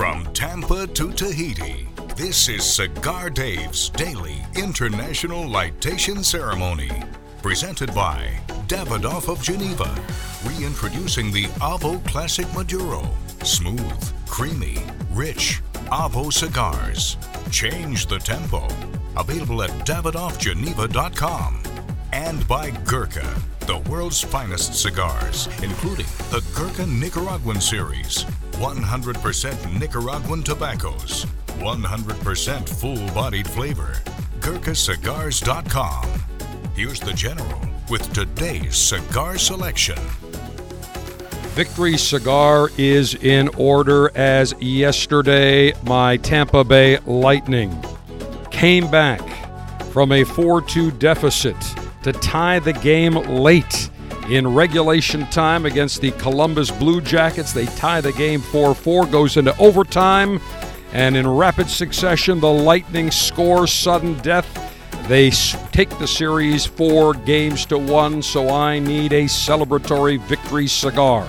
From Tampa to Tahiti, this is Cigar Dave's daily international lightation ceremony. Presented by Davidoff of Geneva, reintroducing the Avo Classic Maduro. Smooth, creamy, rich Avo cigars. Change the tempo. Available at davidoffgeneva.com. And by Gurkha, the world's finest cigars, including the Gurkha Nicaraguan series. 100% Nicaraguan tobaccos. 100% full bodied flavor. GurkhaCigars.com. Here's the General with today's cigar selection. Victory Cigar is in order as yesterday my Tampa Bay Lightning came back from a 4 2 deficit to tie the game late in regulation time against the Columbus Blue Jackets. They tie the game 4 4, goes into overtime, and in rapid succession, the Lightning score sudden death. They take the series four games to one, so I need a celebratory victory cigar.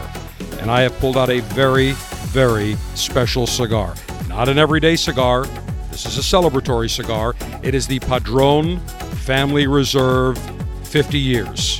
And I have pulled out a very, very special cigar. Not an everyday cigar. This is a celebratory cigar. It is the Padron Family Reserve 50 years.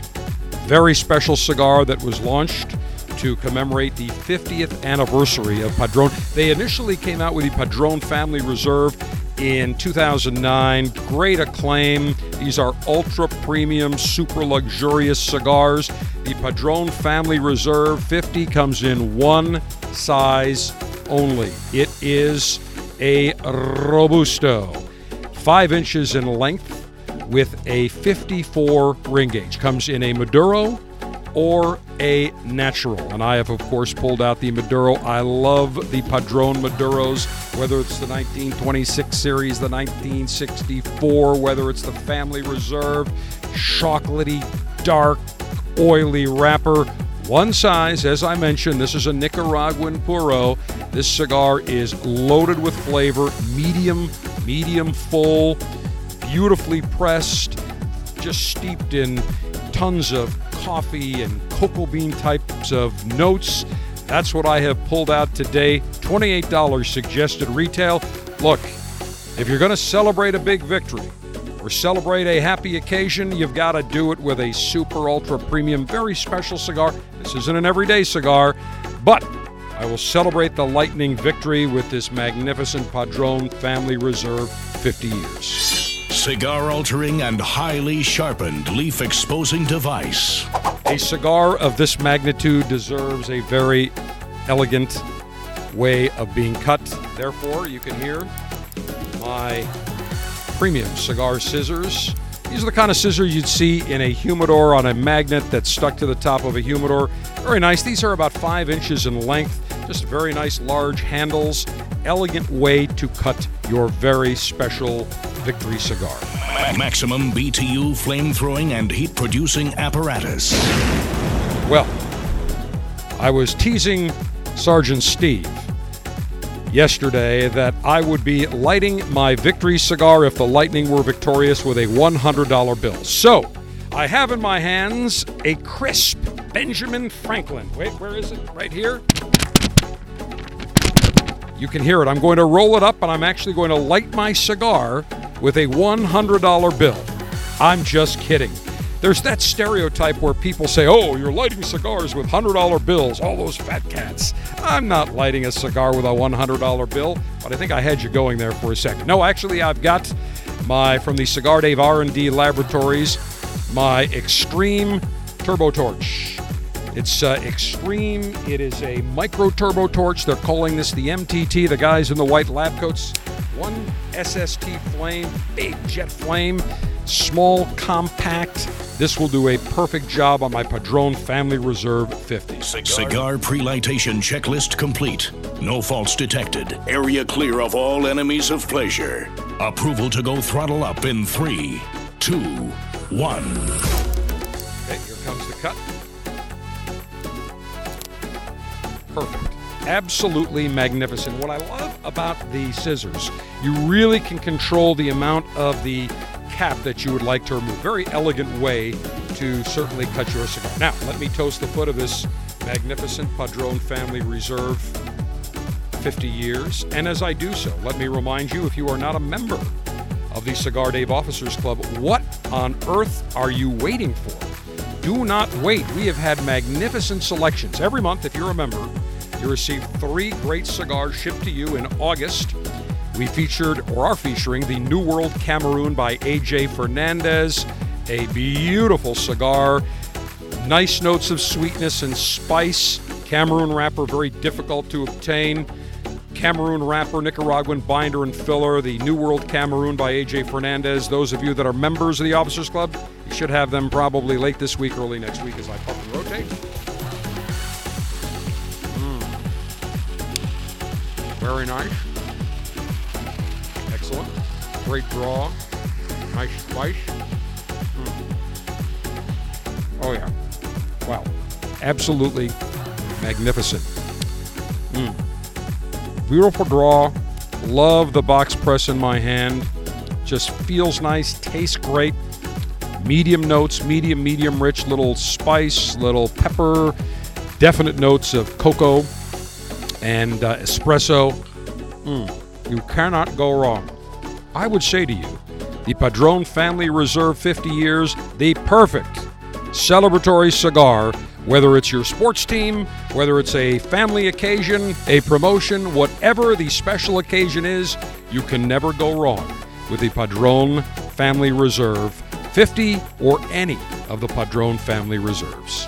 Very special cigar that was launched to commemorate the 50th anniversary of Padron. They initially came out with the Padron Family Reserve in 2009. Great acclaim. These are ultra premium, super luxurious cigars. The Padron Family Reserve 50 comes in one size only. It is a Robusto, five inches in length with a 54 ring gauge. Comes in a Maduro or a natural. And I have, of course, pulled out the Maduro. I love the Padron Maduros, whether it's the 1926 series, the 1964, whether it's the Family Reserve, chocolatey, dark, oily wrapper. One size, as I mentioned, this is a Nicaraguan Puro. This cigar is loaded with flavor, medium, medium full, beautifully pressed, just steeped in tons of coffee and cocoa bean types of notes. That's what I have pulled out today. $28 suggested retail. Look, if you're going to celebrate a big victory or celebrate a happy occasion, you've got to do it with a super ultra premium, very special cigar. This isn't an everyday cigar, but I will celebrate the lightning victory with this magnificent Padron Family Reserve 50 years. Cigar altering and highly sharpened leaf exposing device. A cigar of this magnitude deserves a very elegant way of being cut. Therefore, you can hear my premium cigar scissors. These are the kind of scissors you'd see in a humidor on a magnet that's stuck to the top of a humidor. Very nice. These are about five inches in length. Just very nice large handles. Elegant way to cut your very special victory cigar. Maximum BTU flame throwing and heat producing apparatus. Well, I was teasing Sergeant Steve yesterday that I would be lighting my victory cigar if the Lightning were victorious with a $100 bill. So, I have in my hands a crisp Benjamin Franklin. Wait, where is it? Right here. You can hear it. I'm going to roll it up and I'm actually going to light my cigar with a $100 bill. I'm just kidding. There's that stereotype where people say, oh, you're lighting cigars with $100 bills, all those fat cats. I'm not lighting a cigar with a $100 bill, but I think I had you going there for a second. No, actually, I've got my, from the Cigar Dave R&D Laboratories, my Extreme Turbo Torch. It's uh, extreme. It is a micro turbo torch. They're calling this the MTT. The guys in the white lab coats. One SST flame, big jet flame, small, compact. This will do a perfect job on my Padron Family Reserve 50. Cigar pre-lightation checklist complete. No faults detected. Area clear of all enemies of pleasure. Approval to go throttle up in three, two, one. Okay, here comes the cut. Perfect. Absolutely magnificent. What I love about the scissors, you really can control the amount of the cap that you would like to remove. Very elegant way to certainly cut your cigar. Now, let me toast the foot of this magnificent Padron Family Reserve 50 years. And as I do so, let me remind you if you are not a member of the Cigar Dave Officers Club, what on earth are you waiting for? Do not wait. We have had magnificent selections. Every month, if you're a member, you receive three great cigars shipped to you in August. We featured or are featuring the New World Cameroon by AJ Fernandez, a beautiful cigar. Nice notes of sweetness and spice. Cameroon wrapper, very difficult to obtain. Cameroon wrapper, Nicaraguan binder and filler, the New World Cameroon by AJ Fernandez. Those of you that are members of the Officers Club, you should have them probably late this week, early next week as I puff and rotate. Very nice. Excellent. Great draw. Nice spice. Mm. Oh, yeah. Wow. Absolutely magnificent. Mm. Beautiful draw. Love the box press in my hand. Just feels nice, tastes great. Medium notes, medium, medium rich, little spice, little pepper, definite notes of cocoa and uh, espresso. Mm, you cannot go wrong. I would say to you, the Padron Family Reserve 50 years, the perfect celebratory cigar whether it's your sports team, whether it's a family occasion, a promotion, whatever the special occasion is, you can never go wrong with the Padron Family Reserve 50 or any of the Padron Family Reserves.